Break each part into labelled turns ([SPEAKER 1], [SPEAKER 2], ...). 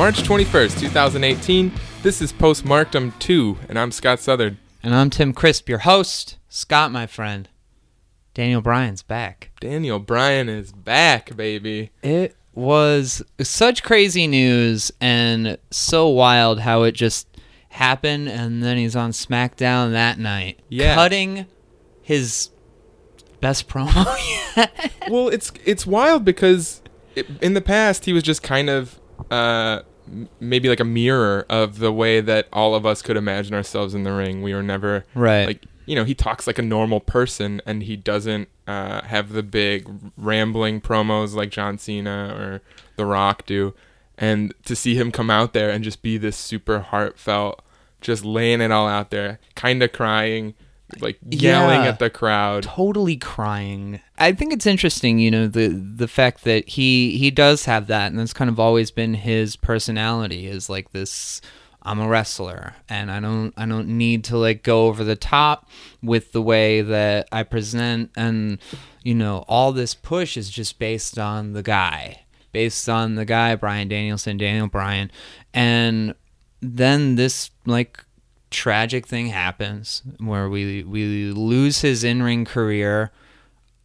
[SPEAKER 1] March 21st, 2018. This is Postmarktum 2, and I'm Scott Southard.
[SPEAKER 2] And I'm Tim Crisp, your host. Scott, my friend. Daniel Bryan's back.
[SPEAKER 1] Daniel Bryan is back, baby.
[SPEAKER 2] It was such crazy news and so wild how it just happened, and then he's on SmackDown that night.
[SPEAKER 1] Yeah.
[SPEAKER 2] Cutting his best promo yet.
[SPEAKER 1] well, it's it's wild because it, in the past he was just kind of uh, maybe like a mirror of the way that all of us could imagine ourselves in the ring. We were never
[SPEAKER 2] Right.
[SPEAKER 1] Like you know, he talks like a normal person, and he doesn't uh, have the big rambling promos like John Cena or The Rock do. And to see him come out there and just be this super heartfelt, just laying it all out there, kind of crying, like yelling
[SPEAKER 2] Yeah.
[SPEAKER 1] at the crowd.
[SPEAKER 2] totally crying. I think it's interesting, you know, the the fact that he he does have that, and that's kind of always been his personality. Is like this. I'm a wrestler, and I don't I don't need to like go over the top with the way that I present, and you know, all this push is just based on the guy, based on the guy, Bryan Danielson, Daniel Bryan, and then this like tragic thing happens where we we lose his in-ring career.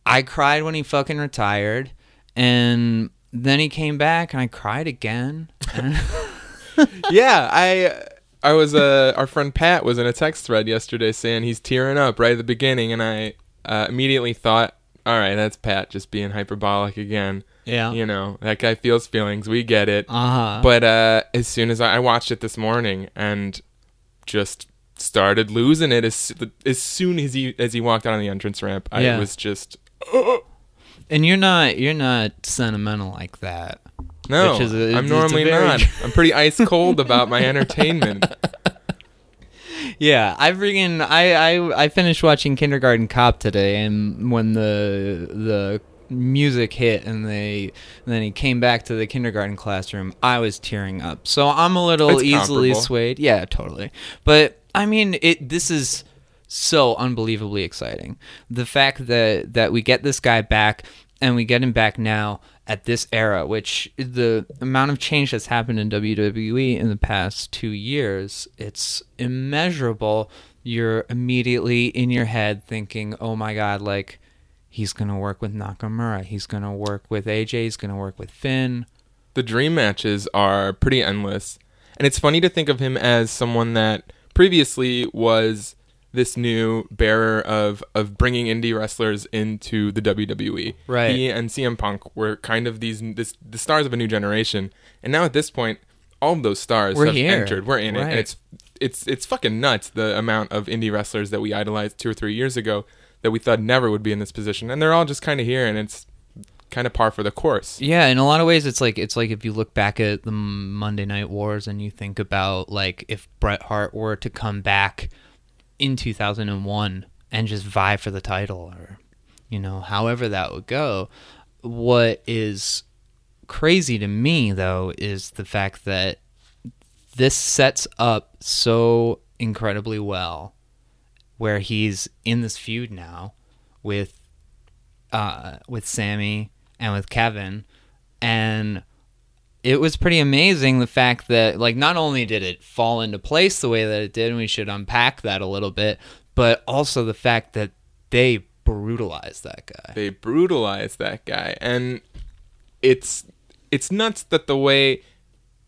[SPEAKER 2] I cried when he fucking retired and then he came back and I cried again.
[SPEAKER 1] yeah, I I was uh our friend Pat was in a text thread yesterday saying he's tearing up right at the beginning, and I uh, immediately thought, all right, that's Pat just being hyperbolic again.
[SPEAKER 2] yeah.
[SPEAKER 1] You know, that guy feels feelings. We get it.
[SPEAKER 2] Uh-huh.
[SPEAKER 1] But uh, as soon as I, I watched it this morning and just started losing it as as soon as he as he walked out on the entrance ramp, I
[SPEAKER 2] Yeah.
[SPEAKER 1] was just
[SPEAKER 2] and you're not you're not sentimental like that.
[SPEAKER 1] no.
[SPEAKER 2] Which is a-
[SPEAKER 1] I'm normally
[SPEAKER 2] very-
[SPEAKER 1] not. I'm pretty ice cold about my entertainment.
[SPEAKER 2] Yeah, I freaking I, I I finished watching Kindergarten Cop today, and when the the music hit and they and then he came back to the kindergarten classroom, I was tearing up. So I'm a little
[SPEAKER 1] It's
[SPEAKER 2] easily
[SPEAKER 1] comparable.
[SPEAKER 2] swayed. Yeah, totally. But I mean, it this is so unbelievably exciting. The fact that that we get this guy back and we get him back now at this era, which the amount of change that's happened in WWE in the past two years, it's immeasurable. You're immediately in your head thinking, "Oh my God!" Like he's gonna work with Nakamura, he's gonna work with AJ, he's gonna work with Finn.
[SPEAKER 1] the dream matches are pretty endless. And it's funny to think of him as someone that previously was this new bearer of of bringing indie wrestlers into the WWE.
[SPEAKER 2] Right.
[SPEAKER 1] He and CM Punk were kind of these this, the stars of a new generation. And now at this point, all of those stars
[SPEAKER 2] We're
[SPEAKER 1] have
[SPEAKER 2] here.
[SPEAKER 1] entered. We're in it, and it's it's it's fucking nuts the amount of indie wrestlers that we idolized two or three years ago that we thought never would be in this position, and they're all just kind of here, and it's kind of par for the course.
[SPEAKER 2] Yeah, in a lot of ways, it's like it's like if you look back at the Monday Night Wars and you think about like if Bret Hart were to come back in 2001 and just vie for the title, or you know, however that would go. What is crazy to me though is the fact that this sets up so incredibly well where he's in this feud now with uh, with Sami and with Kevin, and it was pretty amazing the fact that like not only did it fall into place the way that it did, and we should unpack that a little bit, but also the fact that they brutalized that guy.
[SPEAKER 1] they brutalized that guy. And it's it's nuts that the way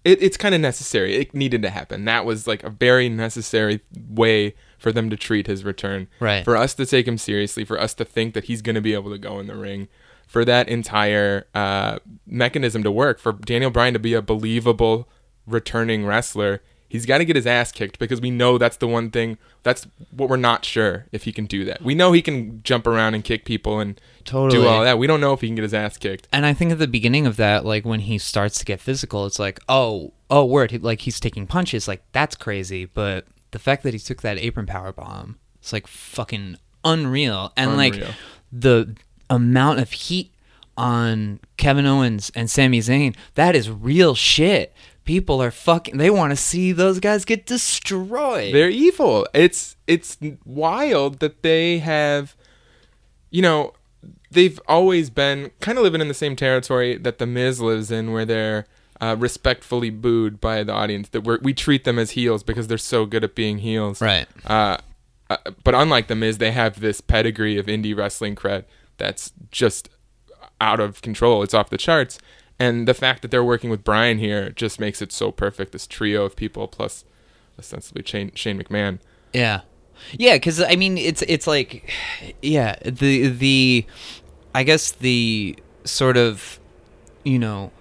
[SPEAKER 1] it, it's kind of necessary. It needed to happen. That was like a very necessary way for them to treat his return
[SPEAKER 2] Right.
[SPEAKER 1] for us to take him seriously for us to think that he's going to be able to go in the ring for that entire uh, mechanism to work for daniel bryan to be a believable returning wrestler he's got to get his ass kicked because we know that's the one thing that's what we're not sure if he can do that we know he can jump around and kick people and
[SPEAKER 2] Totally.
[SPEAKER 1] do all that. We don't know if he can get his ass kicked.
[SPEAKER 2] And I think at the beginning of that, like when he starts to get physical, it's like, oh, oh, word, he, like he's taking punches, like that's crazy. But the fact that he took that apron power bomb, it's like fucking unreal. And like the amount of heat on Kevin Owens and Sami Zayn, that is real shit. People are fucking. They want to see those guys get destroyed.
[SPEAKER 1] They're evil. It's it's wild that they have, you know, they've always been kind of living in the same territory that the Miz lives in, where they're uh, respectfully booed by the audience. That we we treat them as heels because they're so good at being heels.
[SPEAKER 2] Right.
[SPEAKER 1] Uh, uh, but unlike them is they have this pedigree of indie wrestling cred that's just out of control. It's off the charts. And the fact that they're working with Bryan here just makes it so perfect. This trio of people plus ostensibly Shane, Shane McMahon.
[SPEAKER 2] Yeah, yeah. Because I mean, it's it's like, yeah. The the, I guess the sort of, you know,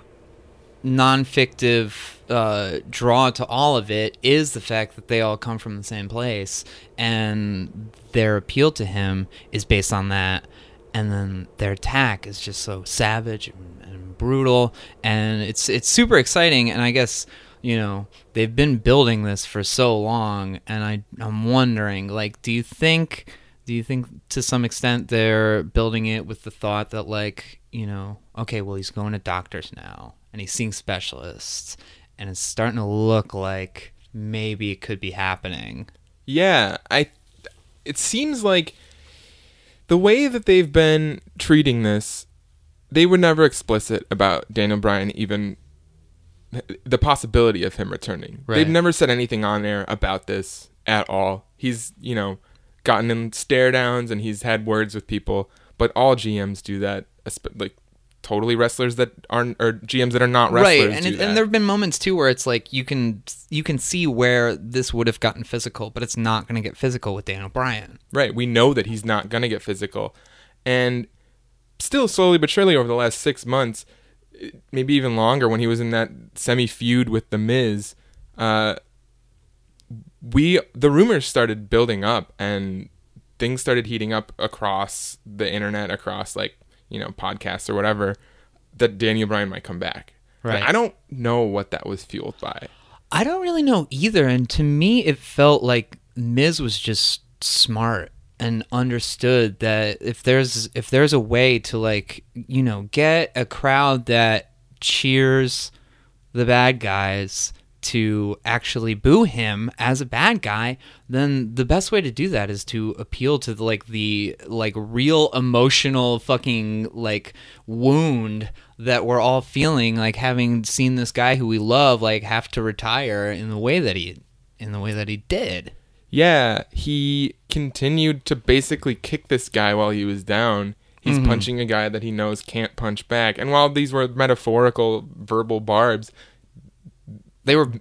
[SPEAKER 2] non-fictive uh, draw to all of it is the fact that they all come from the same place, and their appeal to him is based on that. And then their attack is just so savage and, and brutal, and it's it's super exciting. And I guess you know they've been building this for so long and I I'm wondering like do you think do you think to some extent they're building it with the thought that like you know okay well he's going to doctors now and he's seeing specialists and it's starting to look like maybe it could be happening
[SPEAKER 1] Yeah, I. It seems like the way that they've been treating this, they were never explicit about Daniel Bryan even the possibility of him returning.
[SPEAKER 2] Right.
[SPEAKER 1] They've never said anything on air about this at all. He's, you know, gotten in stare downs and he's had words with people, but all GMs do that, like totally wrestlers that aren't or GMs that are not wrestlers
[SPEAKER 2] right and it, and there've been moments too where it's like you can you can see where this would have gotten physical but it's not going to get physical with Daniel Bryan
[SPEAKER 1] Right. We know that he's not going to get physical. And still, slowly but surely, over the last six months, maybe even longer, when he was in that semi feud with The Miz, uh, we the rumors started building up and things started heating up across the internet, across like, you know, podcasts or whatever, that Daniel Bryan might come back.
[SPEAKER 2] Right.
[SPEAKER 1] I don't know what that was fueled by.
[SPEAKER 2] I don't really know either. And to me, it felt like Miz was just smart and understood that if there's if there's a way to like you know get a crowd that cheers the bad guys to actually boo him as a bad guy then the best way to do that is to appeal to the, like the like real emotional fucking like wound that we're all feeling like having seen this guy who we love like have to retire in the way that he in the way that he did
[SPEAKER 1] Yeah, he continued to basically kick this guy while he was down. He's
[SPEAKER 2] Mm-hmm.
[SPEAKER 1] punching a guy that he knows can't punch back. And while these were metaphorical verbal barbs,
[SPEAKER 2] they were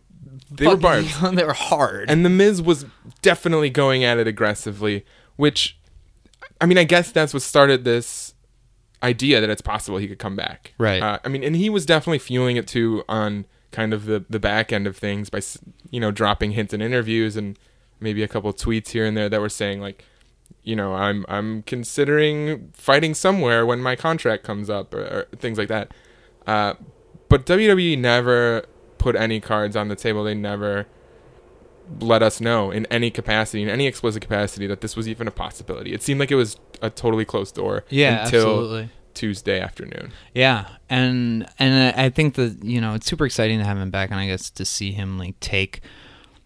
[SPEAKER 1] they were barbs.
[SPEAKER 2] they were hard
[SPEAKER 1] And the Miz was definitely going at it aggressively, which I mean, I guess that's what started this idea that it's possible he could come back.
[SPEAKER 2] Right.
[SPEAKER 1] Uh, I mean, and he was definitely fueling it too on kind of the the back end of things by you know dropping hints in interviews and maybe a couple tweets here and there that were saying like you know I'm I'm considering fighting somewhere when my contract comes up or, or things like that. Uh, but WWE never put any cards on the table. They never let us know in any capacity, in any explicit capacity, that this was even a possibility. It seemed like it was a totally closed door
[SPEAKER 2] yeah
[SPEAKER 1] until
[SPEAKER 2] absolutely
[SPEAKER 1] Tuesday afternoon.
[SPEAKER 2] Yeah, and and I think that you know it's super exciting to have him back, and I guess to see him like take,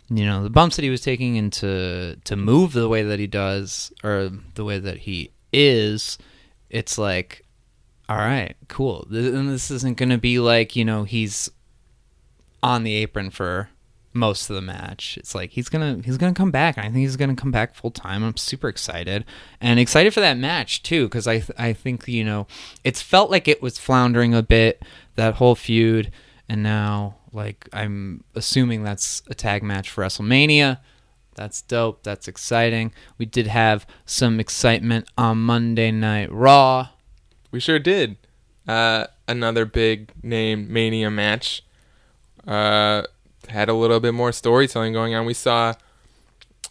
[SPEAKER 2] you know, the bumps that he was taking, and to to move the way that he does, or the way that he is, it's like, all right, cool. And this isn't going to be like you know he's on the apron for most of the match. It's like he's gonna he's gonna come back. I think he's gonna come back full time. I'm super excited and excited for that match too because I th- I think you know it's felt like it was floundering a bit that whole feud, and now like I'm assuming that's a tag match for WrestleMania. That's dope. That's exciting. We did have some excitement on Monday Night Raw.
[SPEAKER 1] We sure did. Uh, another big name Mania match. Uh, had a little bit more storytelling going on. We saw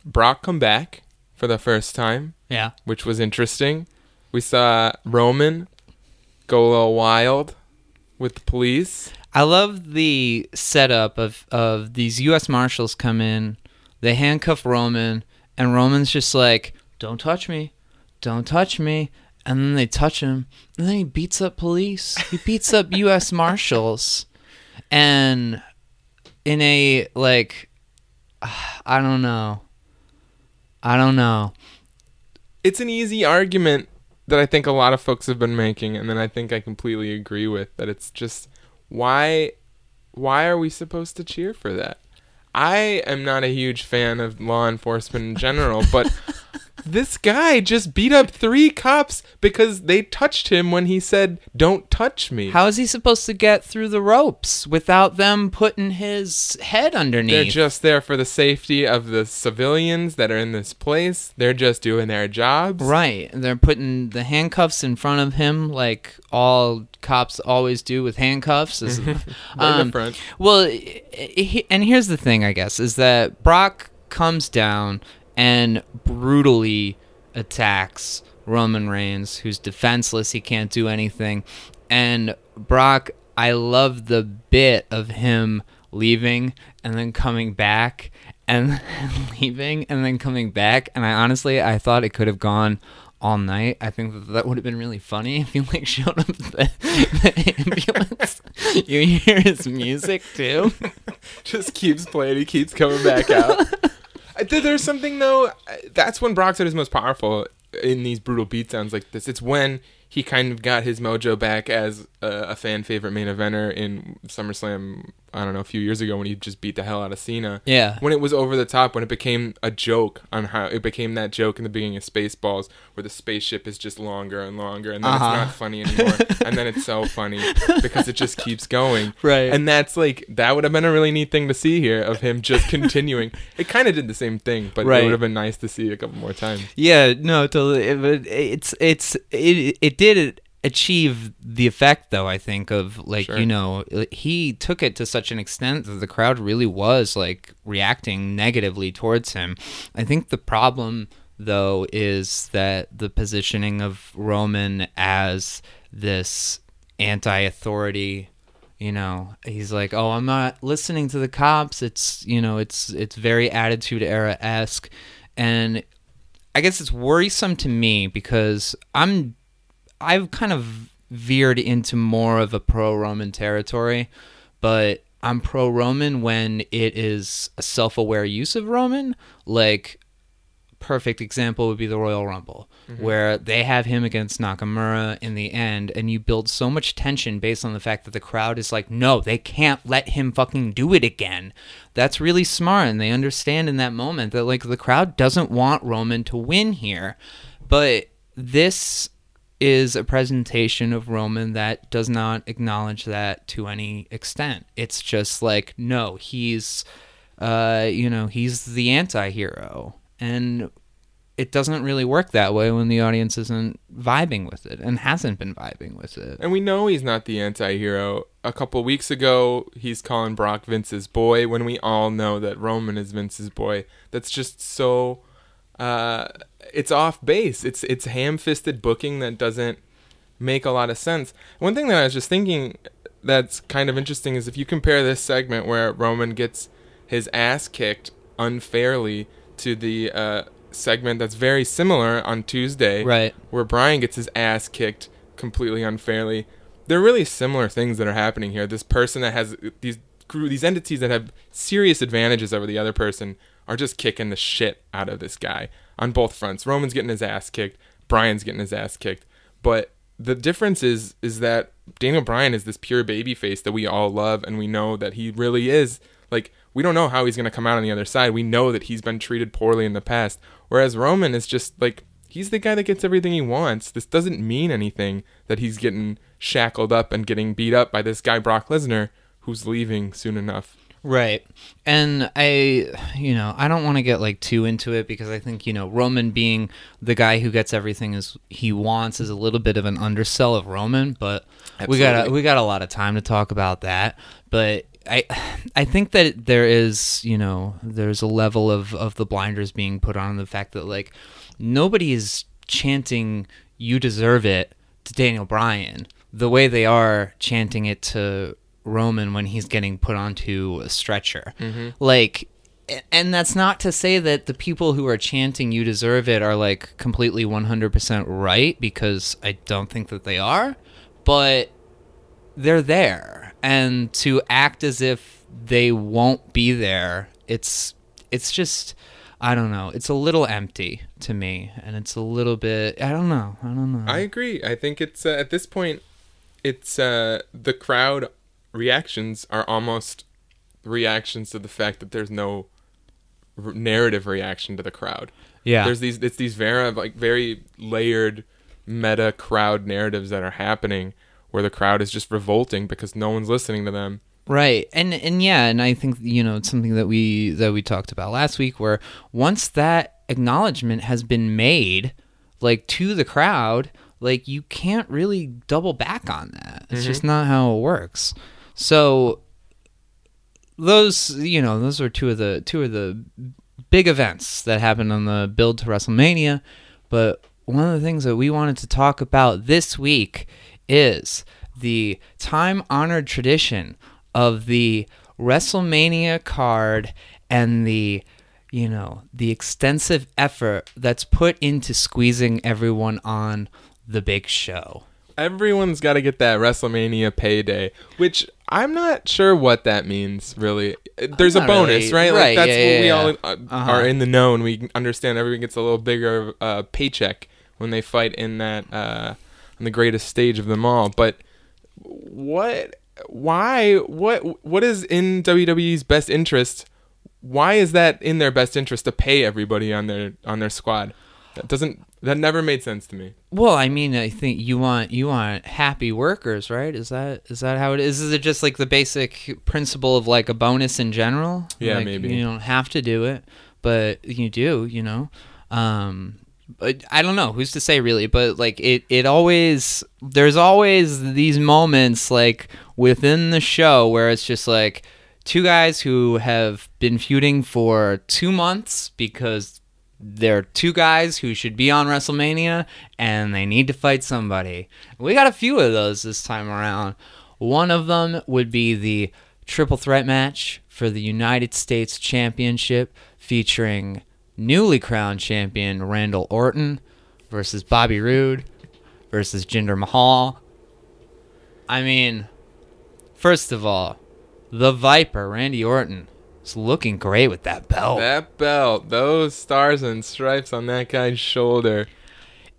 [SPEAKER 1] Brock come back for the first time,
[SPEAKER 2] Yeah.
[SPEAKER 1] which was interesting. We saw Roman go a little wild with the police.
[SPEAKER 2] I love the setup of, of these U.S. Marshals come in, they handcuff Roman, and Roman's just like, "Don't touch me, don't touch me," and then they touch him, and then he beats up police, he beats up U.S. Marshals, and in a like, I don't know, I don't know.
[SPEAKER 1] It's an easy argument that I think a lot of folks have been making, and then I think I completely agree with that. It's just why why are we supposed to cheer for that? I am not a huge fan of law enforcement in general, but this guy just beat up three cops because they touched him when he said, Don't touch me.
[SPEAKER 2] How is he supposed to get through the ropes without them putting his head underneath?
[SPEAKER 1] They're just there for the safety of the civilians that are in this place. They're just doing their jobs.
[SPEAKER 2] Right. They're putting the handcuffs in front of him like all cops always do with handcuffs. Um. Well, i- and here's the thing, I guess, is that Brock comes down and brutally attacks Roman Reigns, who's defenseless. He can't do anything. And Brock, I love the bit of him leaving and then coming back and leaving and then coming back. And I honestly, I thought it could have gone all night. I think that, that would have been really funny if he like showed up the, the ambulance. you hear his music too.
[SPEAKER 1] just keeps playing. He keeps coming back out. There's something though. Uh, that's when Brock's at his most powerful in these brutal beatdowns like this. It's when he kind of got his mojo back as a, a fan favorite main eventer in SummerSlam. I don't know a few years ago when he just beat the hell out of Cena.
[SPEAKER 2] Yeah.
[SPEAKER 1] When it was over the top, when it became a joke on how it became that joke in the beginning of Spaceballs, where the spaceship is just longer and longer, and then
[SPEAKER 2] Uh-huh.
[SPEAKER 1] it's not funny anymore, and then it's so funny because it just keeps going.
[SPEAKER 2] Right.
[SPEAKER 1] And that's like that would have been a really neat thing to see here of him just continuing. it kind of did the same thing, but
[SPEAKER 2] Right.
[SPEAKER 1] it would have been nice to see a couple more times.
[SPEAKER 2] Yeah, no, totally. It, it's it's it it did achieve the effect though. I think of like
[SPEAKER 1] Sure.
[SPEAKER 2] you know he took it to such an extent that the crowd really was like reacting negatively towards him. I think the problem though is that the positioning of Roman as this anti-authority you know he's like oh i'm not listening to the cops it's you know it's it's very attitude era-esque and i guess it's worrisome to me because i'm i've kind of veered into more of a pro-roman territory but i'm pro-roman when it is a self-aware use of roman. Like perfect example would be the Royal Rumble, mm-hmm. where they have him against Nakamura in the end, and you build so much tension based on the fact that the crowd is like, no, they can't let him fucking do it again. That's really smart, and they understand in that moment that like the crowd doesn't want Roman to win here, but this is a presentation of Roman that does not acknowledge that to any extent. It's just like, no, he's uh, you know, he's the anti-hero. And it doesn't really work that way when the audience isn't vibing with it and hasn't been vibing with it.
[SPEAKER 1] And we know he's not the anti-hero. A couple weeks ago, he's calling Brock Vince's boy when we all know that Roman is Vince's boy. That's just so uh it's off base. It's it's ham-fisted booking that doesn't make a lot of sense. One thing that I was just thinking that's kind of interesting is if you compare this segment where Roman gets his ass kicked unfairly to the uh, segment that's very similar on Tuesday,
[SPEAKER 2] Right.
[SPEAKER 1] where Bryan gets his ass kicked completely unfairly. They're really similar things that are happening here. This person that has these these entities that have serious advantages over the other person are just kicking the shit out of this guy on both fronts. Roman's getting his ass kicked, Bryan's getting his ass kicked. But the difference is is that Daniel Bryan is this pure baby face that we all love and we know that he really is like we don't know how he's going to come out on the other side. We know that he's been treated poorly in the past. Whereas Roman is just like he's the guy that gets everything he wants. This doesn't mean anything that he's getting shackled up and getting beat up by this guy Brock Lesnar who's leaving soon enough.
[SPEAKER 2] Right. And I, you know, I don't want to get like too into it because I think, you know, Roman being the guy who gets everything as he wants is a little bit of an undersell of Roman, but we got
[SPEAKER 1] Absolutely.
[SPEAKER 2] we got a lot of time to talk about that. But I I think that there is, you know, there's a level of of the blinders being put on the fact that like nobody is chanting you deserve it to Daniel Bryan the way they are chanting it to Roman when he's getting put onto a stretcher. Like and that's not to say that the people who are chanting you deserve it are like completely 100% right because I don't think that they are, but they're there. And to act as if they won't be there it's it's just i don't know. It's a little empty to me and it's a little bit i don't know. I don't know.
[SPEAKER 1] I agree. I think it's uh, at this point, it's uh, the crowd reactions are almost reactions to the fact that there's no r- narrative reaction to the crowd.
[SPEAKER 2] Yeah.
[SPEAKER 1] There's these it's these very like very layered meta crowd narratives that are happening where the crowd is just revolting because no one's listening to them.
[SPEAKER 2] Right. And and yeah, and I think you know it's something that we that we talked about last week where once that acknowledgement has been made like to the crowd, like you can't really double back on that. It's just mm-hmm. not how it works. So those you know those are two of the two of the big events that happened on the build to WrestleMania. But one of the things that we wanted to talk about this week is the time honored tradition of the WrestleMania card and the you know the extensive effort that's put into squeezing everyone on the big show.
[SPEAKER 1] Everyone's got to get that WrestleMania payday, which I'm not sure what that means really. There's a bonus,
[SPEAKER 2] really-
[SPEAKER 1] right?
[SPEAKER 2] right,
[SPEAKER 1] Like that's
[SPEAKER 2] yeah,
[SPEAKER 1] what we
[SPEAKER 2] yeah,
[SPEAKER 1] all uh,
[SPEAKER 2] Uh-huh.
[SPEAKER 1] are in the know and we understand everyone gets a little bigger uh, paycheck when they fight in that uh on the greatest stage of them all. But what why what what is in WWE's best interest? Why is that in their best interest to pay everybody on their on their squad? That doesn't that never made sense to me.
[SPEAKER 2] Well, I mean, I think you want you want happy workers, right? Is that is that how it is? Is it just like the basic principle of like a bonus in general?
[SPEAKER 1] Yeah,
[SPEAKER 2] Like,
[SPEAKER 1] maybe.
[SPEAKER 2] you don't have to do it, but you do, you know. Um, but I don't know who's to say really, but like it it always there's always these moments like within the show where it's just like two guys who have been feuding for two months because they're two guys who should be on WrestleMania and they need to fight somebody. We got a few of those this time around. One of them would be the triple threat match for the United States Championship featuring newly crowned champion Randall Orton versus Bobby Roode versus Jinder Mahal. I mean, first of all, the Viper, Randy Orton, is looking great with that belt.
[SPEAKER 1] That belt, those stars and stripes on that guy's shoulder.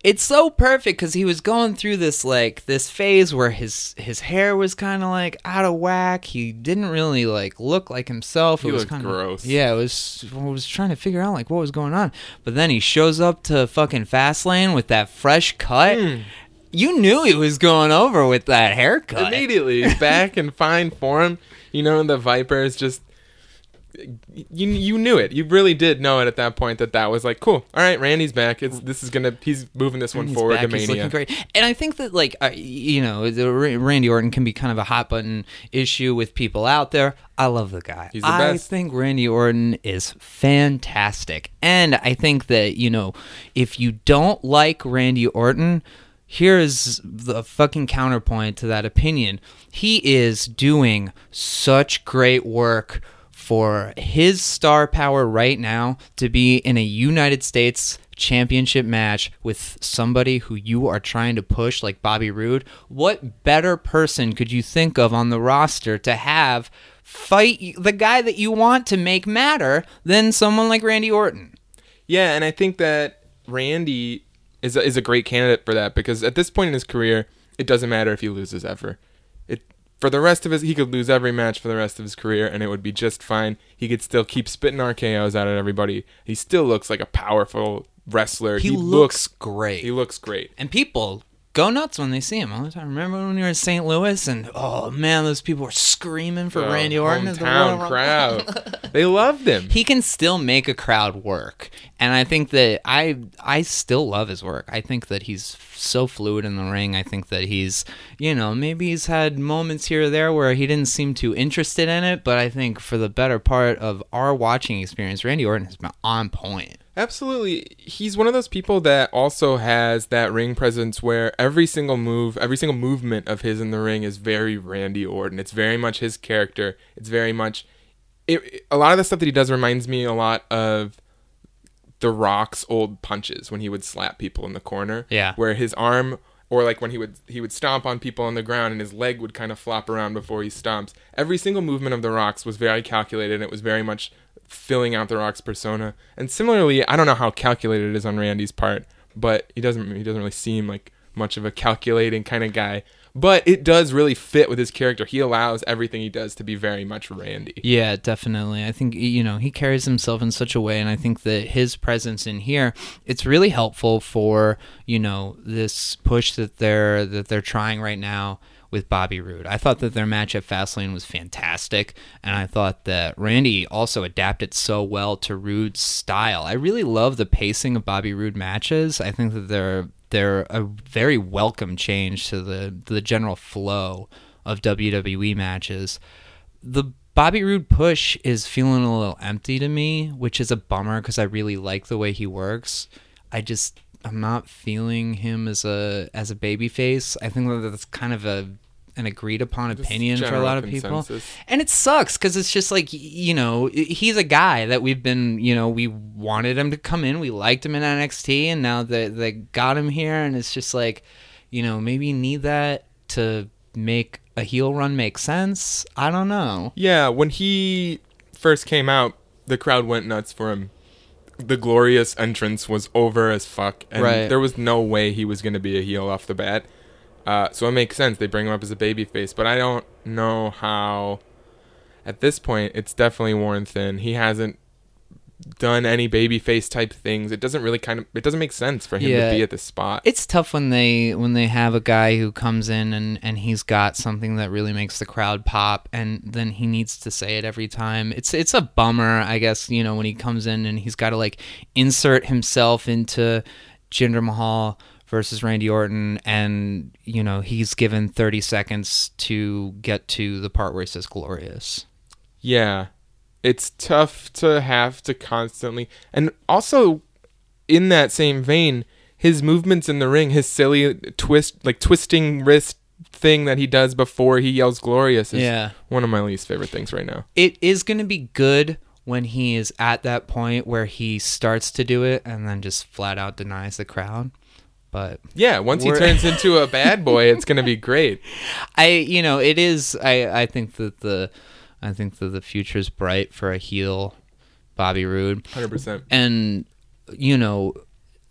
[SPEAKER 2] it's so perfect because he was going through this like this phase where his his hair was kind of like out of whack. He didn't really like look like himself.
[SPEAKER 1] He
[SPEAKER 2] it was
[SPEAKER 1] looked
[SPEAKER 2] kind of
[SPEAKER 1] gross.
[SPEAKER 2] Yeah, it was. I was trying to figure out like what was going on, but then he shows up to fucking Fastlane with that fresh cut.
[SPEAKER 1] Hmm.
[SPEAKER 2] You knew he was going over with that haircut.
[SPEAKER 1] Immediately, he's back in fine form. You know, the Viper is just. You you knew it. You really did know it at that point that that was like cool. All right, Randy's back. It's this is gonna. He's moving this one
[SPEAKER 2] He's
[SPEAKER 1] forward
[SPEAKER 2] back,
[SPEAKER 1] to
[SPEAKER 2] he's
[SPEAKER 1] Mania.
[SPEAKER 2] looking great. And I think that, like, uh, you know, the, Randy Orton can be kind of a hot button issue with people out there. I love the guy.
[SPEAKER 1] He's the
[SPEAKER 2] I
[SPEAKER 1] best.
[SPEAKER 2] think Randy Orton is fantastic. And I think that, you know, if you don't like Randy Orton, here's the fucking counterpoint to that opinion. He is doing such great work for his star power right now to be in a United States championship match with somebody who you are trying to push like Bobby Roode, what better person could you think of on the roster to have fight the guy that you want to make matter than someone like Randy Orton?
[SPEAKER 1] Yeah, and I think that Randy is a, is a great candidate for that because at this point in his career, it doesn't matter if he loses ever. For the rest of his, he could lose every match for the rest of his career, and it would be just fine. He could still keep spitting RKO's out at everybody. He still looks like a powerful wrestler.
[SPEAKER 2] He, looks, great.
[SPEAKER 1] he looks great.
[SPEAKER 2] and people go nuts when they see him all the time. Remember when we were in St. Louis and oh man, those people were screaming for
[SPEAKER 1] The
[SPEAKER 2] Randy Orton as the
[SPEAKER 1] crowd. they loved him.
[SPEAKER 2] he can still make a crowd work and i think that i i still love his work i think that he's so fluid in the ring i think that he's you know maybe he's had moments here or there where he didn't seem too interested in it but i think for the better part of our watching experience randy orton has been on point
[SPEAKER 1] Absolutely. He's one of those people that also has that ring presence where every single move, every single movement of his in the ring is very Randy Orton. It's very much his character. It's very much it, a lot of the stuff that he does reminds me a lot of The Rock's old punches when he would slap people in the corner.
[SPEAKER 2] Yeah.
[SPEAKER 1] Where his arm or like when he would he would stomp on people on the ground and his leg would kind of flop around before he stomps. Every single movement of The Rock's was very calculated and it was very much filling out The Rock's persona. And similarly, I don't know how calculated it is on Randy's part, but he doesn't he doesn't really seem like much of a calculating kind of guy. But it does really fit with his character. He allows everything he does to be very much Randy.
[SPEAKER 2] Yeah, definitely. I think you know he carries himself in such a way, and I think that his presence in here it's really helpful for you know this push that they're that they're trying right now with Bobby Roode. I thought that their match at Fastlane was fantastic, and I thought that Randy also adapted so well to Roode's style. I really love the pacing of Bobby Roode matches. I think that they're they're a very welcome change to the the general flow of WWE matches. The Bobby Roode push is feeling a little empty to me, which is a bummer because I really like the way he works. I just I'm not feeling him as a as a baby face. I think that that's kind of a an agreed upon
[SPEAKER 1] Just
[SPEAKER 2] opinion for a lot of people. And it sucks because it's just like you know he's a guy that we've been you know we wanted him to come in, we liked him in NXT, and now they they got him here, and it's just like you know maybe you need that to make a heel run make sense. I don't know.
[SPEAKER 1] Yeah, when he first came out, the crowd went nuts for him. The glorious entrance was over as fuck, and
[SPEAKER 2] Right.
[SPEAKER 1] there was no way he was going to be a heel off the bat. Uh, so it makes sense they bring him up as a babyface, but I don't know how. At this point, it's definitely worn thin. He hasn't done any babyface type things. It doesn't really kind of. It doesn't make sense for him
[SPEAKER 2] Yeah.
[SPEAKER 1] to be at this spot.
[SPEAKER 2] It's tough when they when they have a guy who comes in and and he's got something that really makes the crowd pop and then he needs to say it every time. It's it's a bummer, I guess, you know, when he comes in and he's got to like insert himself into Jinder Mahal versus Randy Orton and you know, he's given 30 seconds to get to the part where he says glorious.
[SPEAKER 1] Yeah. It's tough to have to constantly and also in that same vein, his movements in the ring, his silly twist like twisting wrist thing that he does before he yells glorious is
[SPEAKER 2] Yeah.
[SPEAKER 1] one of my least favorite things right now.
[SPEAKER 2] it is going to be good when he is at that point where he starts to do it and then just flat out denies the crowd. But
[SPEAKER 1] Yeah, once he turns into a bad boy, it's going to be great.
[SPEAKER 2] I, you know, it is. I, I think that the, I think that the future's bright for a heel, Bobby Roode,
[SPEAKER 1] 100%.
[SPEAKER 2] and you know,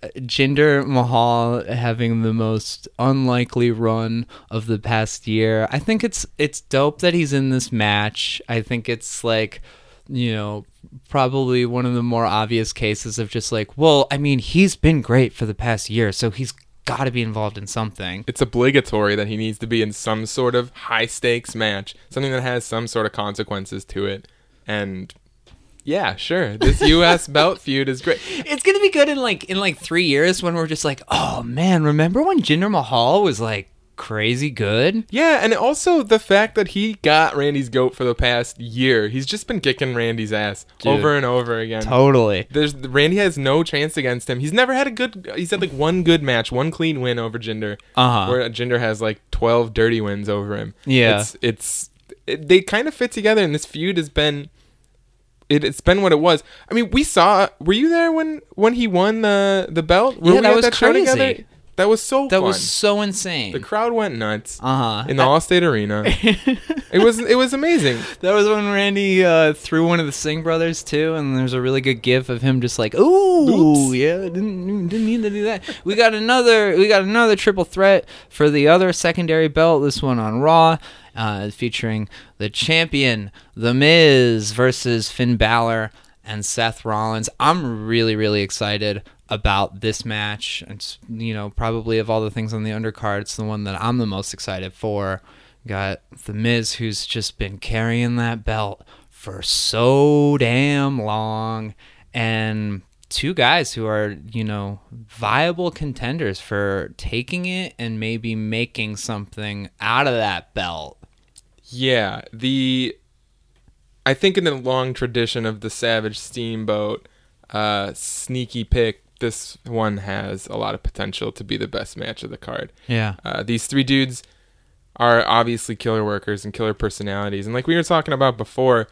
[SPEAKER 2] Jinder Mahal having the most unlikely run of the past year. I think it's it's dope that he's in this match. I think it's like, you know, probably one of the more obvious cases of just like, well, I mean, he's been great for the past year, so he's got to be involved in something.
[SPEAKER 1] It's obligatory that he needs to be in some sort of high stakes match, something that has some sort of consequences to it. And yeah, sure. This US belt feud is great.
[SPEAKER 2] It's gonna be good in like in like three years when we're just like, oh man, remember when Jinder Mahal was like crazy good?
[SPEAKER 1] Yeah, and also the fact that he got Randy's goat for the past year. He's just been kicking Randy's ass
[SPEAKER 2] Dude.
[SPEAKER 1] over and over again.
[SPEAKER 2] Totally.
[SPEAKER 1] There's Randy has no chance against him. He's never had a good. He's had like one good match, one clean win over Jinder.
[SPEAKER 2] Uh-huh.
[SPEAKER 1] Where Jinder has like twelve dirty wins over him.
[SPEAKER 2] Yeah.
[SPEAKER 1] it's it's it, they kind of fit together, and this feud has been. It, it's been what it was. I mean, we saw. Were you there when when he won the the belt? Were
[SPEAKER 2] Yeah,
[SPEAKER 1] we
[SPEAKER 2] that
[SPEAKER 1] at
[SPEAKER 2] was
[SPEAKER 1] show
[SPEAKER 2] crazy.
[SPEAKER 1] That was so
[SPEAKER 2] That
[SPEAKER 1] fun.
[SPEAKER 2] was so insane.
[SPEAKER 1] the crowd went nuts
[SPEAKER 2] uh huh.
[SPEAKER 1] in the Allstate Arena. it was it was amazing.
[SPEAKER 2] That was when Randy uh, threw one of the Singh brothers too, and there's a really good gif of him just like, "Ooh,
[SPEAKER 1] Oops.
[SPEAKER 2] yeah, didn't didn't mean to do that." We got another, we got another triple threat for the other secondary belt. This one on Raw, uh, featuring the champion, The Miz, versus Finn Balor and Seth Rollins. I'm really, really excited about this match. It's you know probably of all the things on the undercard, it's the one that I'm the most excited for. Got the Miz, who's just been carrying that belt for so damn long, and two guys who are you know viable contenders for taking it and maybe making something out of that belt.
[SPEAKER 1] Yeah, the I think in the long tradition of the Savage Steamboat uh, sneaky pick, this one has a lot of potential to be the best match of the card.
[SPEAKER 2] Yeah.
[SPEAKER 1] Uh, these three dudes are obviously killer workers and killer personalities, and like we were talking about before,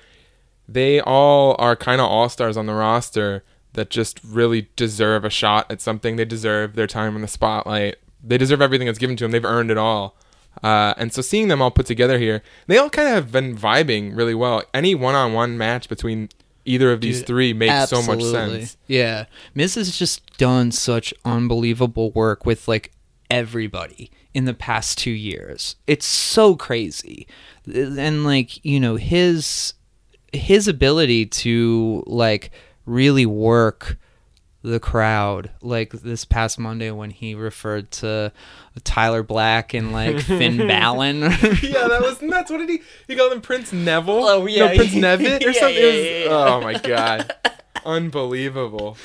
[SPEAKER 1] they all are kind of all stars on the roster that just really deserve a shot at something. They deserve their time in the spotlight. They deserve everything that's given to them. They've earned it all. Uh, and so seeing them all put together here, they all kind of have been vibing really well. Any one-on-one match between either of these
[SPEAKER 2] Dude,
[SPEAKER 1] three makes so much sense.
[SPEAKER 2] Yeah. Miz has just done such unbelievable work with like everybody in the past two years. It's so crazy, and like you know his his ability to like really work the crowd like this past monday when he referred to tyler black and like finn balon
[SPEAKER 1] yeah, that was nuts. What did he? He called him Prince Neville.
[SPEAKER 2] Oh, yeah,
[SPEAKER 1] no, Prince Nevitt or
[SPEAKER 2] yeah,
[SPEAKER 1] something.
[SPEAKER 2] yeah,
[SPEAKER 1] was-
[SPEAKER 2] yeah, yeah.
[SPEAKER 1] Oh my god, unbelievable.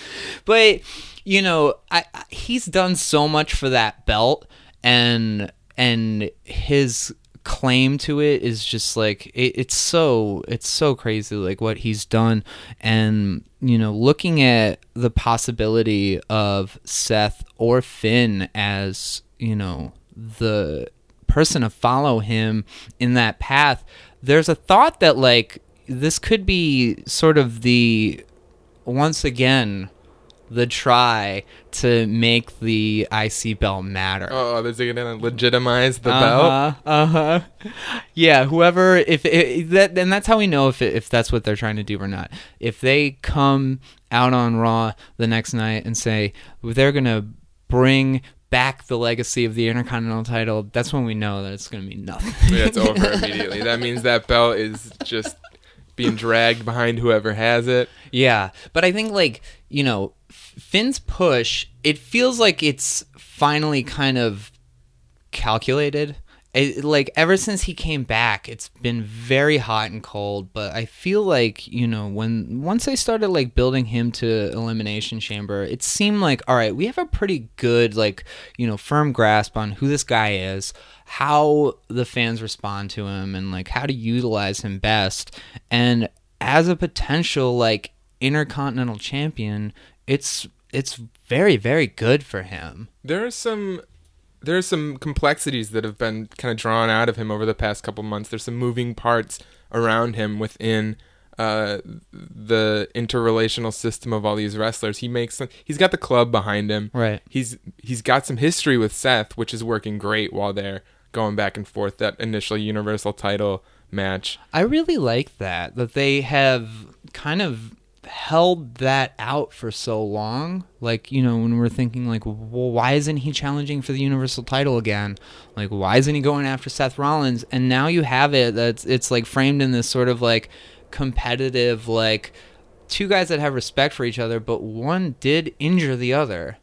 [SPEAKER 2] but you know I, I he's done so much for that belt and and his claim to it is just like it, it's so it's so crazy like what he's done. And you know looking at the possibility of Seth or Finn as you know the person to follow him in that path there's a thought that like this could be sort of the once again the try to make the IC belt matter.
[SPEAKER 1] Oh, is it gonna legitimize the belt?
[SPEAKER 2] Uh huh. Uh huh. Yeah. Whoever, if if that, and that's how we know if if that's what they're trying to do or not. If they come out on Raw the next night and say they're gonna bring back the legacy of the Intercontinental title, that's when we know that it's gonna be nothing.
[SPEAKER 1] Yeah, it's over immediately. That means that belt is just being dragged behind whoever has it.
[SPEAKER 2] Yeah, but I think like you know Finn's push, it feels like it's finally kind of calculated. It, like ever since he came back, it's been very hot and cold. But I feel like you know when once they started like building him to elimination chamber, it seemed like all right, we have a pretty good like you know firm grasp on who this guy is, how the fans respond to him, and like how to utilize him best. And as a potential like intercontinental champion, it's it's very very good for him.
[SPEAKER 1] There are some there are some complexities that have been kind of drawn out of him over the past couple months. There's some moving parts around him within uh, the interrelational system of all these wrestlers. He makes some, he's got the club behind him.
[SPEAKER 2] Right.
[SPEAKER 1] He's he's got some history with Seth, which is working great while they're going back and forth that initial Universal title match.
[SPEAKER 2] I really like that that they have kind of held that out for so long. Like, you know, when we're thinking like, well, why isn't he challenging for the Universal title again? Like, why isn't he going after Seth Rollins? And now you have it that's it's like framed in this sort of like competitive like two guys that have respect for each other, but one did injure the other.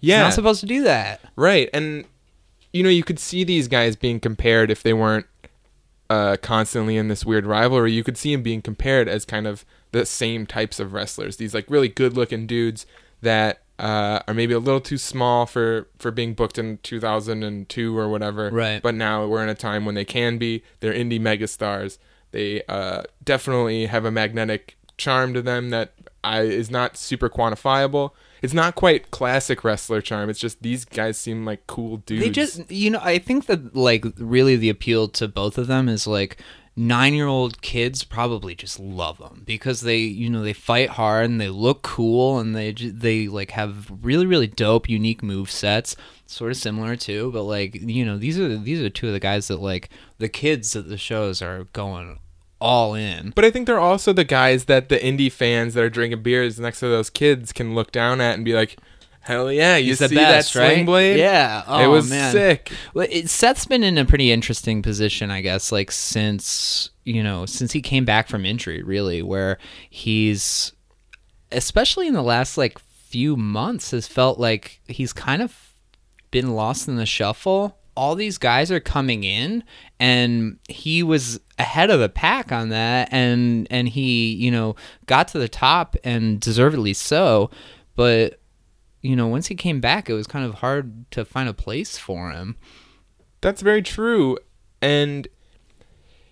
[SPEAKER 1] Yeah.
[SPEAKER 2] Not supposed to do that.
[SPEAKER 1] Right. And you know, you could see these guys being compared if they weren't uh, constantly in this weird rivalry. You could see them being compared as kind of the same types of wrestlers. These like really good looking dudes that uh, are maybe a little too small for for being booked in 2002 or whatever.
[SPEAKER 2] Right.
[SPEAKER 1] But now we're in a time when they can be. They're indie megastars. They uh, definitely have a magnetic charm to them that I, is not super quantifiable. It's not quite classic wrestler charm. It's just these guys seem like cool dudes.
[SPEAKER 2] They just, you know, I think that like really the appeal to both of them is like nine-year-old kids probably just love them because they, you know, they fight hard and they look cool and they they like have really really dope unique move sets, sort of similar too. But like, you know, these are these are two of the guys that like the kids at the shows are going all in.
[SPEAKER 1] But I think they're also the guys that the indie fans that are drinking beers next to those kids can look down at and be like, "Hell yeah, you see
[SPEAKER 2] best,
[SPEAKER 1] that
[SPEAKER 2] right?
[SPEAKER 1] sling blade?
[SPEAKER 2] Yeah.
[SPEAKER 1] it
[SPEAKER 2] Oh,
[SPEAKER 1] was
[SPEAKER 2] man.
[SPEAKER 1] sick."
[SPEAKER 2] Well, it, Seth's been in a pretty interesting position, I guess, like since you know since he came back from injury, really, where he's, especially in the last like few months, has felt like he's kind of been lost in the shuffle. All these guys are coming in, and he was ahead of the pack on that, and and he you know got to the top and deservedly so, but you know once he came back, it was kind of hard to find a place for him.
[SPEAKER 1] That's very true. And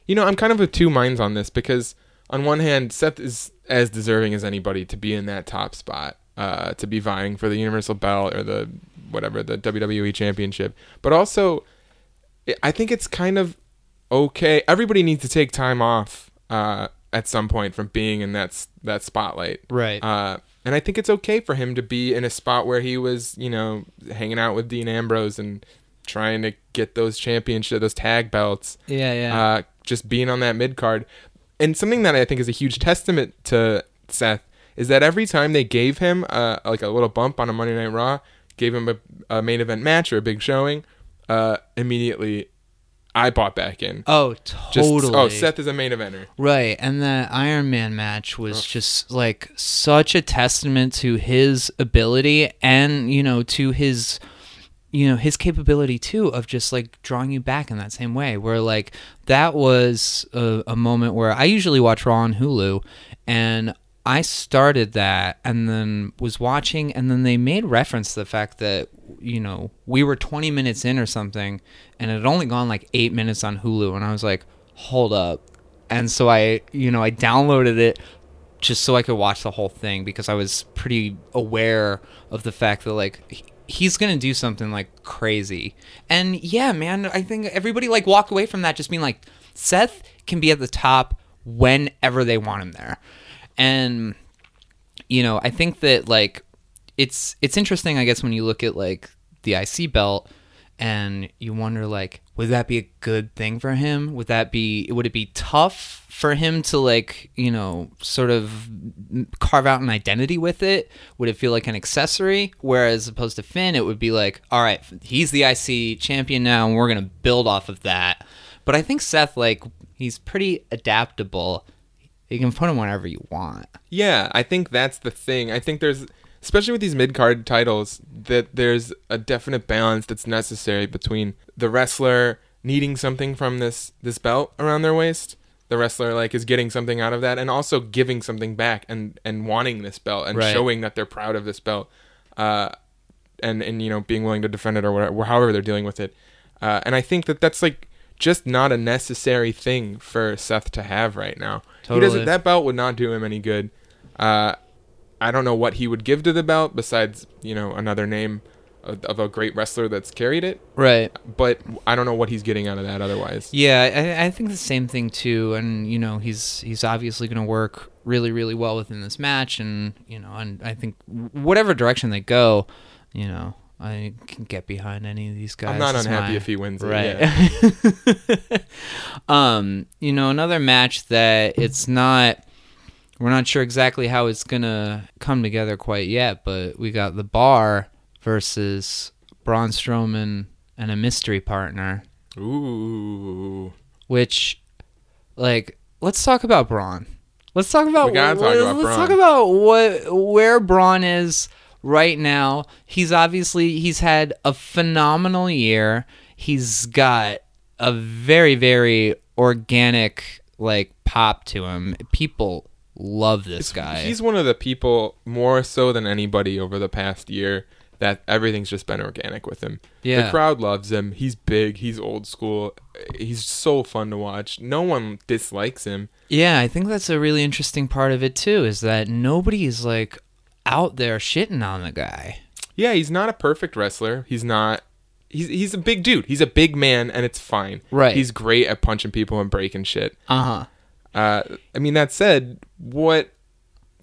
[SPEAKER 1] you know, I'm kind of of two minds on this because on one hand, Seth is as deserving as anybody to be in that top spot, uh, to be vying for the Universal Belt or the whatever the WWE Championship. But also, I- I think it's kind of okay. Everybody needs to take time off uh, at some point from being in that that spotlight.
[SPEAKER 2] Right.
[SPEAKER 1] Uh, and I think it's okay for him to be in a spot where he was, you know, hanging out with Dean Ambrose and trying to get those championship, those tag belts.
[SPEAKER 2] Yeah, yeah.
[SPEAKER 1] Uh, just being on that mid card. And something that I think is a huge testament to Seth is that every time they gave him uh, like a little bump on a Monday Night Raw, gave him a, a main event match or a big showing, uh, immediately I bought back in.
[SPEAKER 2] Oh,
[SPEAKER 1] Just oh,
[SPEAKER 2] totally.
[SPEAKER 1] oh, Seth is a main eventer.
[SPEAKER 2] Right, and the Iron Man match was just like such a testament to his ability and you know to his you know his capability too of just like drawing you back in that same way where like that was a, a moment where i usually watch raw on hulu and i started that and then was watching and then they made reference to the fact that you know we were 20 minutes in or something and it had only gone like eight minutes on hulu and i was like hold up and so i you know i downloaded it just so I could watch the whole thing because I was pretty aware of the fact that like he's gonna do something like crazy. And yeah, man, I think everybody like walked away from that just being like, Seth can be at the top whenever they want him there. And you know, I think that like it's it's interesting I guess when you look at like the IC belt and you wonder like would that be a good thing for him? Would that be would it be tough for him to like you know sort of carve out an identity with it? Would it feel like an accessory? Whereas opposed to Finn it would be like all right he's the IC champion now and we're going to build off of that. But I think Seth like he's pretty adaptable you can put them whenever you want
[SPEAKER 1] Yeah, I think that's the thing. I think there's, especially with these mid card titles, that there's a definite balance that's necessary between the wrestler needing something from this this belt around their waist, the wrestler like is getting something out of that, and also giving something back and and wanting this belt and
[SPEAKER 2] Right.
[SPEAKER 1] showing that they're proud of this belt, uh, and and you know being willing to defend it or whatever, however they're dealing with it. Uh, and I think that that's like just not a necessary thing for Seth to have right now. He
[SPEAKER 2] Totally.
[SPEAKER 1] doesn't. That belt would not do him any good. Uh, I don't know what he would give to the belt besides you know another name of, of a great wrestler that's carried it.
[SPEAKER 2] right
[SPEAKER 1] But I don't know what he's getting out of that otherwise.
[SPEAKER 2] Yeah, I, I think the same thing too. And you know, he's he's obviously going to work really, really well within this match. And you know, and I think whatever direction they go, you know, I can get behind any of these guys.
[SPEAKER 1] I'm not
[SPEAKER 2] It's
[SPEAKER 1] unhappy
[SPEAKER 2] my-
[SPEAKER 1] if he wins it.
[SPEAKER 2] Right.
[SPEAKER 1] Yeah.
[SPEAKER 2] um, you know, another match that it's not. We're not sure exactly how it's gonna come together quite yet, but we got the Bar versus Braun Strowman and a mystery partner
[SPEAKER 1] Ooh.
[SPEAKER 2] which like let's talk about Braun. Let's talk about
[SPEAKER 1] We gotta talk
[SPEAKER 2] what-
[SPEAKER 1] about
[SPEAKER 2] let's
[SPEAKER 1] Braun.
[SPEAKER 2] talk about what where Braun is right now. He's obviously he's had a phenomenal year. He's got a very very organic like pop to him. People love this guy.
[SPEAKER 1] He's one of the people more so than anybody over the past year that everything's just been organic with him.
[SPEAKER 2] Yeah.
[SPEAKER 1] The crowd loves him. He's big. He's old school. He's so fun to watch. No one dislikes him.
[SPEAKER 2] Yeah, I think that's a really interesting part of it too. Is that nobody is like out there shitting on the guy.
[SPEAKER 1] Yeah, he's not a perfect wrestler. He's not. He's he's a big dude. He's a big man, and it's fine.
[SPEAKER 2] Right.
[SPEAKER 1] He's great at punching people and breaking shit.
[SPEAKER 2] Uh huh.
[SPEAKER 1] Uh, I mean, that said, what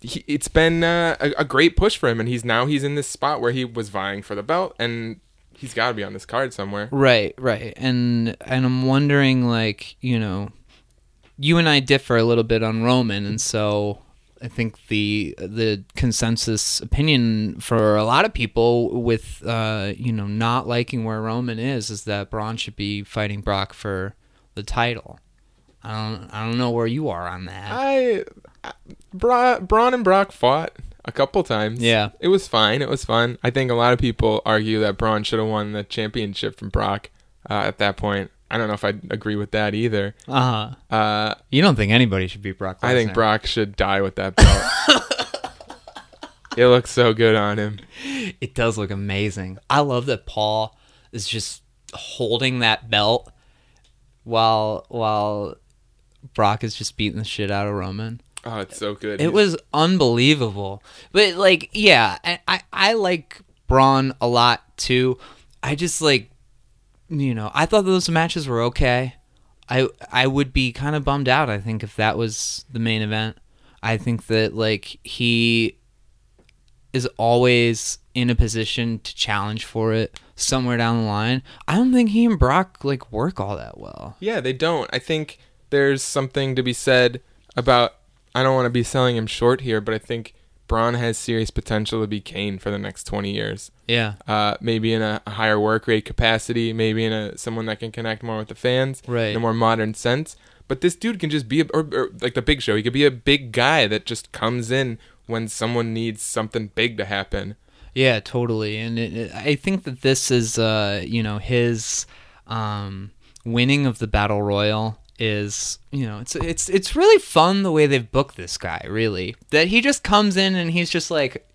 [SPEAKER 1] he, it's been uh, a, a great push for him, and he's now he's in this spot where he was vying for the belt, and he's got to be on this card somewhere.
[SPEAKER 2] Right, right. And and I'm wondering like, you know, you and I differ a little bit on Roman and so I think the the consensus opinion for a lot of people with uh, you know, not liking where Roman is is that Braun should be fighting Brock for the title. I don't I don't know where you are on that.
[SPEAKER 1] I, I Bra, Braun and Brock fought a couple times.
[SPEAKER 2] Yeah.
[SPEAKER 1] it was fine. It was fun. I think a lot of people argue that Braun should have won the championship from Brock uh, at that point. I don't know if I'd agree with that either.
[SPEAKER 2] Uh-huh.
[SPEAKER 1] Uh,
[SPEAKER 2] You don't think anybody should beat Brock Lesnar?
[SPEAKER 1] I think Brock should die with that belt. it looks so good on him.
[SPEAKER 2] It does look amazing. I love that Paul is just holding that belt while while Brock is just beating the shit out of Roman.
[SPEAKER 1] Oh, it's so good.
[SPEAKER 2] It was unbelievable. But like, yeah, I I, I like Braun a lot too. I just like, you know, I thought those matches were okay. I I would be kind of bummed out. I think if that was the main event. I think that like he is always in a position to challenge for it somewhere down the line. I don't think he and Brock like work all that well.
[SPEAKER 1] Yeah, they don't. I think there's something to be said about. I don't want to be selling him short here, but I think Braun has serious potential to be Kane for the next 20 years.
[SPEAKER 2] Yeah.
[SPEAKER 1] Uh, maybe in a higher work rate capacity, maybe in a someone that can connect more with the fans
[SPEAKER 2] Right.
[SPEAKER 1] in a more modern sense. But this dude can just be a, or, or like the Big Show. He could be a big guy that just comes in when someone needs something big to happen.
[SPEAKER 2] Yeah, totally. And it, it- I think that this is, uh, you know, his um, winning of the battle royal is, you know, it's it's it's really fun the way they've booked this guy. Really, that he just comes in and he's just like,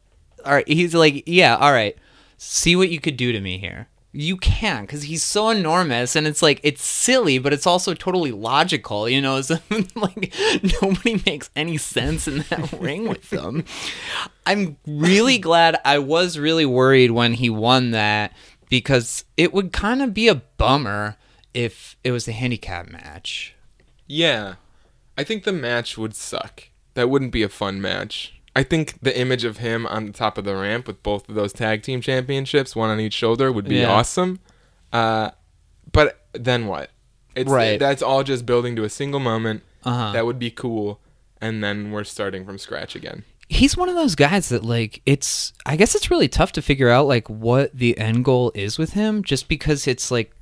[SPEAKER 2] all right, he's like, yeah, all right, see what you could do to me here. You can because he's so enormous, and it's like it's silly, but it's also totally logical. You know, so, like nobody makes any sense in that ring with them. I'm really glad. I was really worried when he won that because it would kind of be a bummer if it was a handicap match.
[SPEAKER 1] Yeah. I think the match would suck. That wouldn't be a fun match. I think the image of him on the top of the ramp with both of those tag team championships, one on each shoulder, would be
[SPEAKER 2] Yeah.
[SPEAKER 1] awesome. Uh, but then what? It's,
[SPEAKER 2] Right.
[SPEAKER 1] That's all just building to a single moment.
[SPEAKER 2] Uh-huh.
[SPEAKER 1] That would be cool. And then we're starting from scratch again.
[SPEAKER 2] he's one of those guys that like it's I guess it's really tough to figure out like what the end goal is with him just because it's like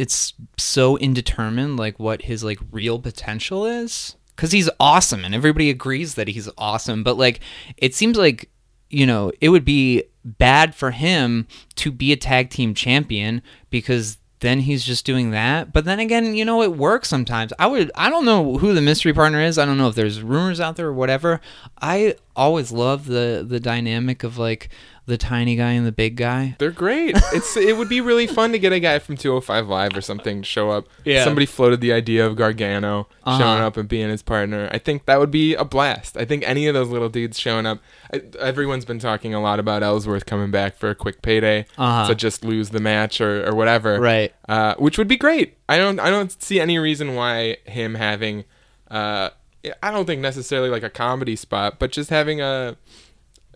[SPEAKER 2] it's so indeterminate like what his like real potential is cuz he's awesome and everybody agrees that he's awesome but like it seems like you know it would be bad for him to be a tag team champion because then he's just doing that. But then again, you know, it works sometimes. I would I don't know who the mystery partner is. I don't know if there's rumors out there or whatever. I always love the the dynamic of like the tiny guy and the big guy.
[SPEAKER 1] They're great. It's it would be really fun to get a guy from 205 Live or something to show up.
[SPEAKER 2] Yeah.
[SPEAKER 1] Somebody floated the idea of Gargano
[SPEAKER 2] Uh-huh.
[SPEAKER 1] showing up and being his partner. I think that would be a blast. I think any of those little dudes showing up. I, everyone's been talking a lot about Ellsworth coming back for a quick payday,
[SPEAKER 2] Uh-huh.
[SPEAKER 1] so just lose the match or, or whatever.
[SPEAKER 2] Right.
[SPEAKER 1] Uh, which would be great. I don't I don't see any reason why him having uh, I don't think necessarily like a comedy spot, but just having a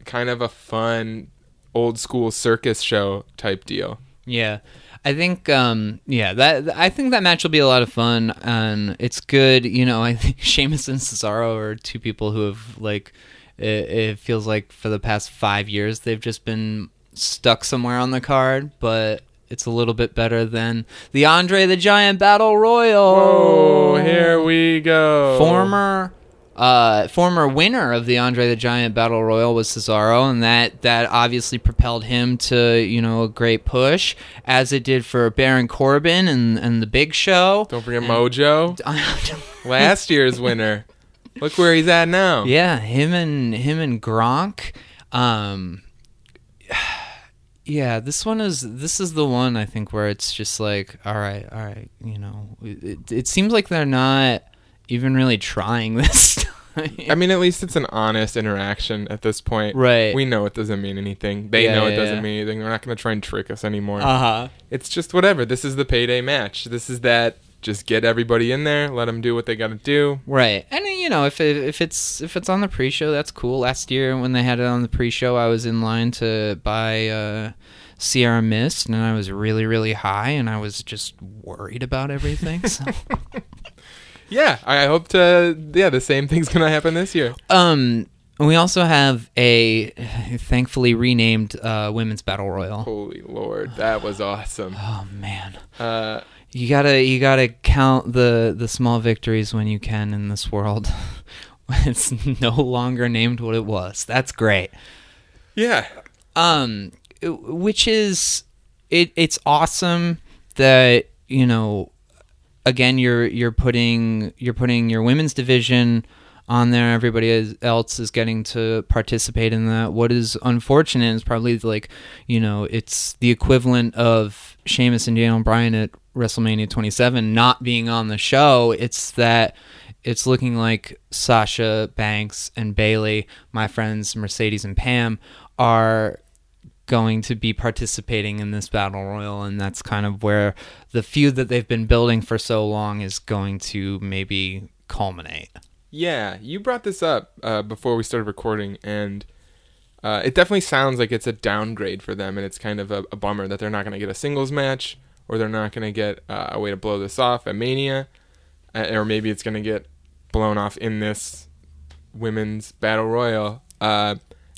[SPEAKER 1] kind of a fun old school circus show type deal.
[SPEAKER 2] Yeah. I think um yeah, that I think that match will be a lot of fun and it's good, you know, I think Sheamus and Cesaro are two people who have like it, it feels like for the past 5 years they've just been stuck somewhere on the card, but it's a little bit better than the Andre the Giant Battle Royal.
[SPEAKER 1] Oh, here we go.
[SPEAKER 2] former uh, former winner of the Andre the Giant Battle Royal was Cesaro, and that that obviously propelled him to you know a great push, as it did for Baron Corbin and and the Big Show.
[SPEAKER 1] Don't forget Mojo, last year's winner. Look where he's at now.
[SPEAKER 2] yeah, him and him and Gronk. Um, yeah, this one is this is the one I think where it's just like, all right, all right, you know, it, it seems like they're not even really trying this time.
[SPEAKER 1] I mean, at least it's an honest interaction at this point.
[SPEAKER 2] Right.
[SPEAKER 1] We know it doesn't mean anything. They
[SPEAKER 2] Yeah,
[SPEAKER 1] know it
[SPEAKER 2] yeah,
[SPEAKER 1] doesn't
[SPEAKER 2] yeah.
[SPEAKER 1] mean anything. They're not going to try and trick us anymore.
[SPEAKER 2] Uh huh.
[SPEAKER 1] it's just whatever. This is the payday match. This is that. Just get everybody in there. Let them do what they got to do.
[SPEAKER 2] Right, and you know if it, if it's if it's on the pre-show, that's cool. Last year when they had it on the pre-show, I was in line to buy uh, Sierra Mist, and I was really really high, and I was just worried about everything. So.
[SPEAKER 1] Yeah, I hope to. Yeah, the same thing's to happen this year.
[SPEAKER 2] um, we also have a thankfully renamed uh, women's battle royal.
[SPEAKER 1] Holy Lord, that was awesome.
[SPEAKER 2] Oh man,
[SPEAKER 1] Uh,
[SPEAKER 2] you gotta you gotta count the the small victories when you can in this world. it's no longer named what it was. That's great.
[SPEAKER 1] yeah,
[SPEAKER 2] um which is it it's awesome that you know again you're you're putting you're putting your women's division on there. Everybody else is getting to participate in that. What is unfortunate is probably like you know it's the equivalent of Sheamus and Daniel Bryan at WrestleMania 27 not being on the show. It's that it's looking like Sasha Banks and Bayley, my friends Mercedes and Pam, are going to be participating in this battle royal, and that's kind of where the feud that they've been building for so long is going to maybe culminate.
[SPEAKER 1] yeah. You brought this up uh, before we started recording, and uh, it definitely sounds like it's a downgrade for them, and it's kind of a, a bummer that they're not going to get a singles match, or they're not going to get uh, a way to blow this off at Mania, uh, or maybe it's going to get blown off in this women's battle royal.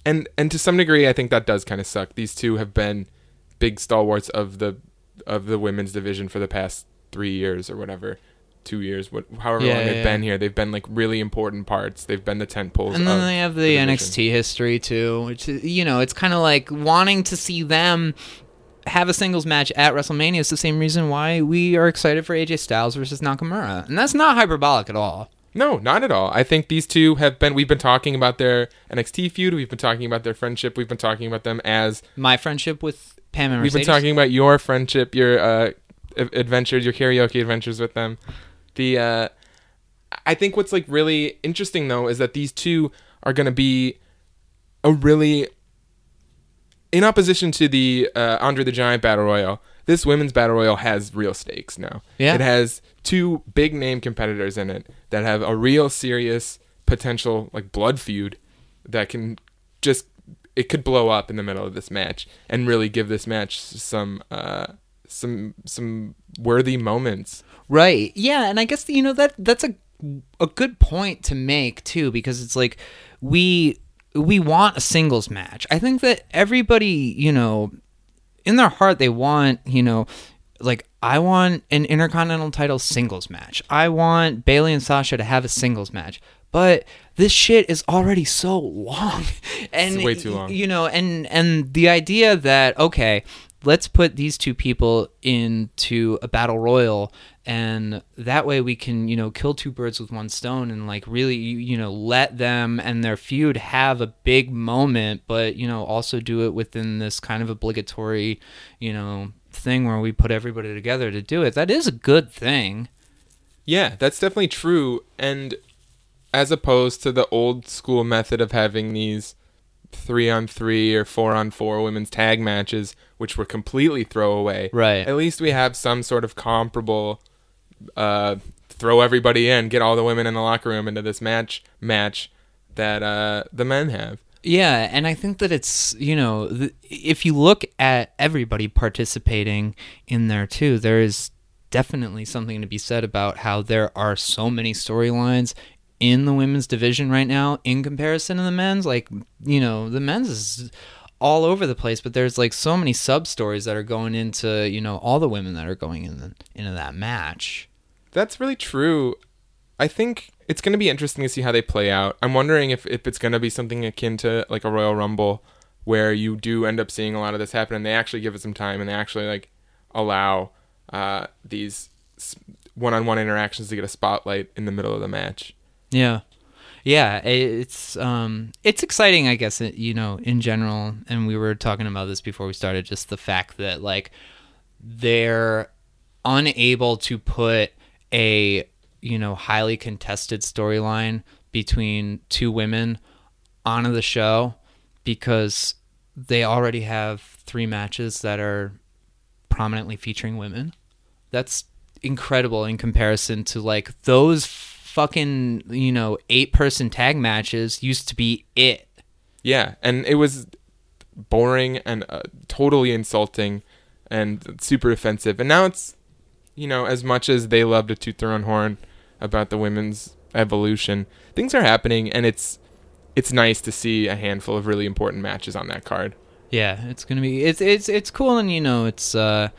[SPEAKER 1] And and to some degree, I think that does kind of suck. These two have been big stalwarts of the of the women's division for the past three years or whatever, two years, what however
[SPEAKER 2] Yeah,
[SPEAKER 1] long they've
[SPEAKER 2] yeah.
[SPEAKER 1] been here. They've been like really important parts. They've been the tent poles.
[SPEAKER 2] And then they have the,
[SPEAKER 1] division.
[SPEAKER 2] NXT history too, which you know, it's kind of like wanting to see them have a singles match at WrestleMania is the same reason why we are excited for AJ Styles versus Nakamura, and that's not hyperbolic at all.
[SPEAKER 1] No, not at all. I think these two have been. We've been talking about their NXT feud. We've been talking about their friendship. We've been talking about them as
[SPEAKER 2] My friendship with Pam and
[SPEAKER 1] We've been talking about your friendship, your uh, adventures, your karaoke adventures with them. The uh, I think what's like really interesting though is that these two are going to be a really in opposition to the uh, Andre the Giant battle royal. This women's battle royal has real stakes now.
[SPEAKER 2] Yeah.
[SPEAKER 1] it has two big name competitors in it that have a real serious potential like blood feud that can just it could blow up in the middle of this match and really give this match some uh some some worthy moments.
[SPEAKER 2] Right. Yeah, and I guess you know that that's a a good point to make too because it's like we we want a singles match. I think that everybody, you know, in their heart they want, you know, like I want an intercontinental title singles match. I want Bayley and Sasha to have a singles match. But this shit is already so long. And
[SPEAKER 1] It's way too long.
[SPEAKER 2] you know, and and the idea that okay, let's put these two people into a battle royal and that way we can you know kill two birds with one stone and like really you you know let them and their feud have a big moment but you know also do it within this kind of obligatory you know thing where we put everybody together to do it that is a good thing
[SPEAKER 1] Yeah, that's definitely true. And as opposed to the old school method of having these three on three or four on four women's tag matches, which were completely throwaway.
[SPEAKER 2] Right.
[SPEAKER 1] At least we have some sort of comparable uh, throw everybody in, get all the women in the locker room into this match match that uh, the men have.
[SPEAKER 2] Yeah, and I think that it's you know if you look at everybody participating in there too, there is definitely something to be said about how there are so many storylines in the women's division right now in comparison to the men's. Like you know the men's is all over the place, but there's like so many sub stories that are going into you know all the women that are going in the, into that match.
[SPEAKER 1] That's really true. I think it's going to be interesting to see how they play out. I'm wondering if, if it's going to be something akin to like a Royal Rumble where you do end up seeing a lot of this happen and they actually give it some time and they actually like allow uh, these one-on-one interactions to get a spotlight in the middle of the match.
[SPEAKER 2] Yeah. Yeah, it's um it's exciting I guess you know in general and we were talking about this before we started just the fact that like they're unable to put a you know highly contested storyline between two women onto the show because they already have three matches that are prominently featuring women. That's incredible in comparison to like those fucking, you know, eight person tag matches used to be it.
[SPEAKER 1] Yeah, and it was boring and uh, totally insulting and super offensive. And now it's, you know, as much as they love to toot their own horn about the women's evolution, things are happening, and it's it's nice to see a handful of really important matches on that card.
[SPEAKER 2] Yeah, it's gonna be it's it's it's cool and you know it's uh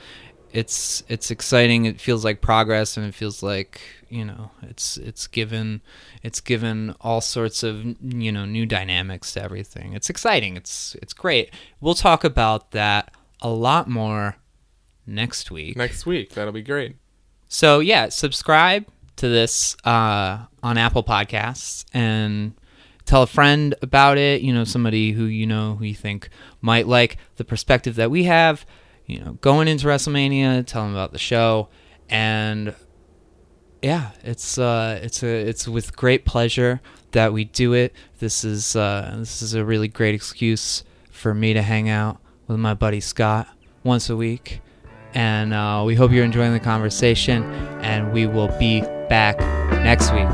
[SPEAKER 2] it's it's exciting. It feels like progress and it feels like you know it's it's given it's given all sorts of you know new dynamics to everything. It's exciting. It's it's great. We'll talk about that a lot more next week.
[SPEAKER 1] Next week, that'll be great.
[SPEAKER 2] So yeah, subscribe to this uh, on Apple Podcasts and tell a friend about it. You know, somebody who you know who you think might like the perspective that we have. You know, going into WrestleMania, tell them about the show, and yeah, it's uh, it's a it's with great pleasure that we do it. This is uh, this is a really great excuse for me to hang out with my buddy Scott once a week and uh, we hope you're enjoying the conversation and we will be back next week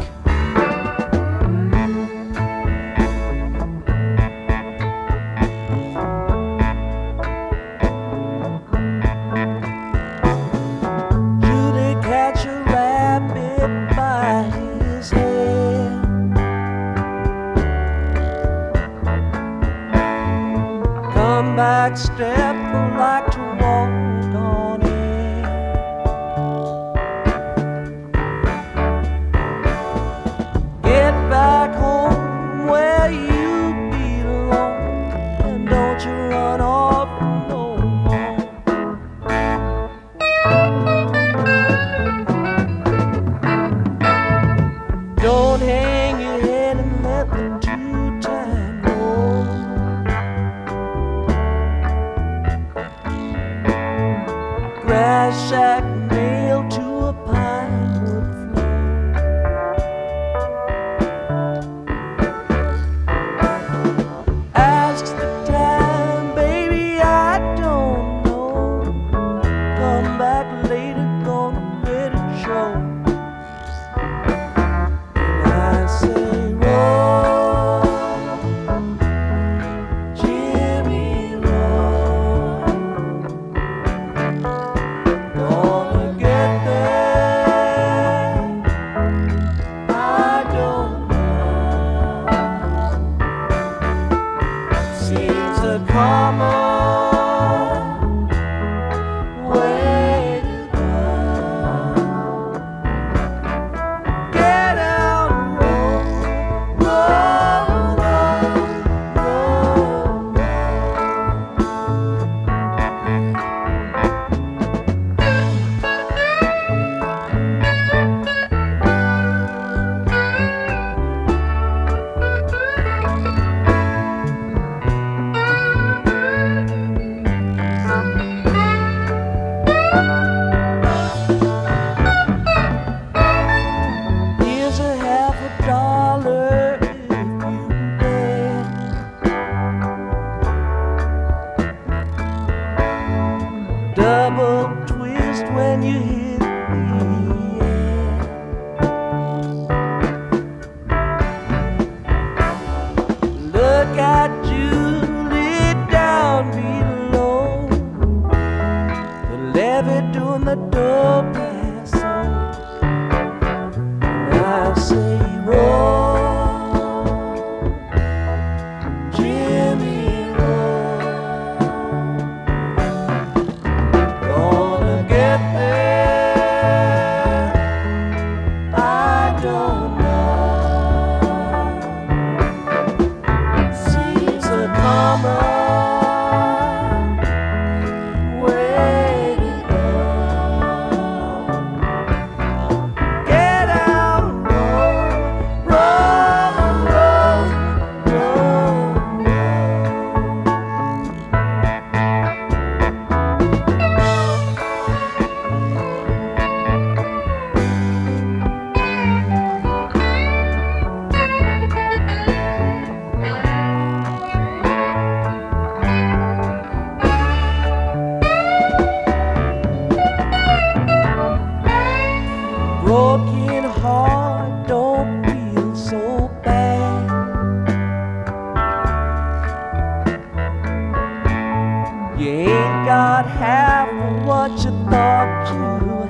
[SPEAKER 3] got half of what you thought you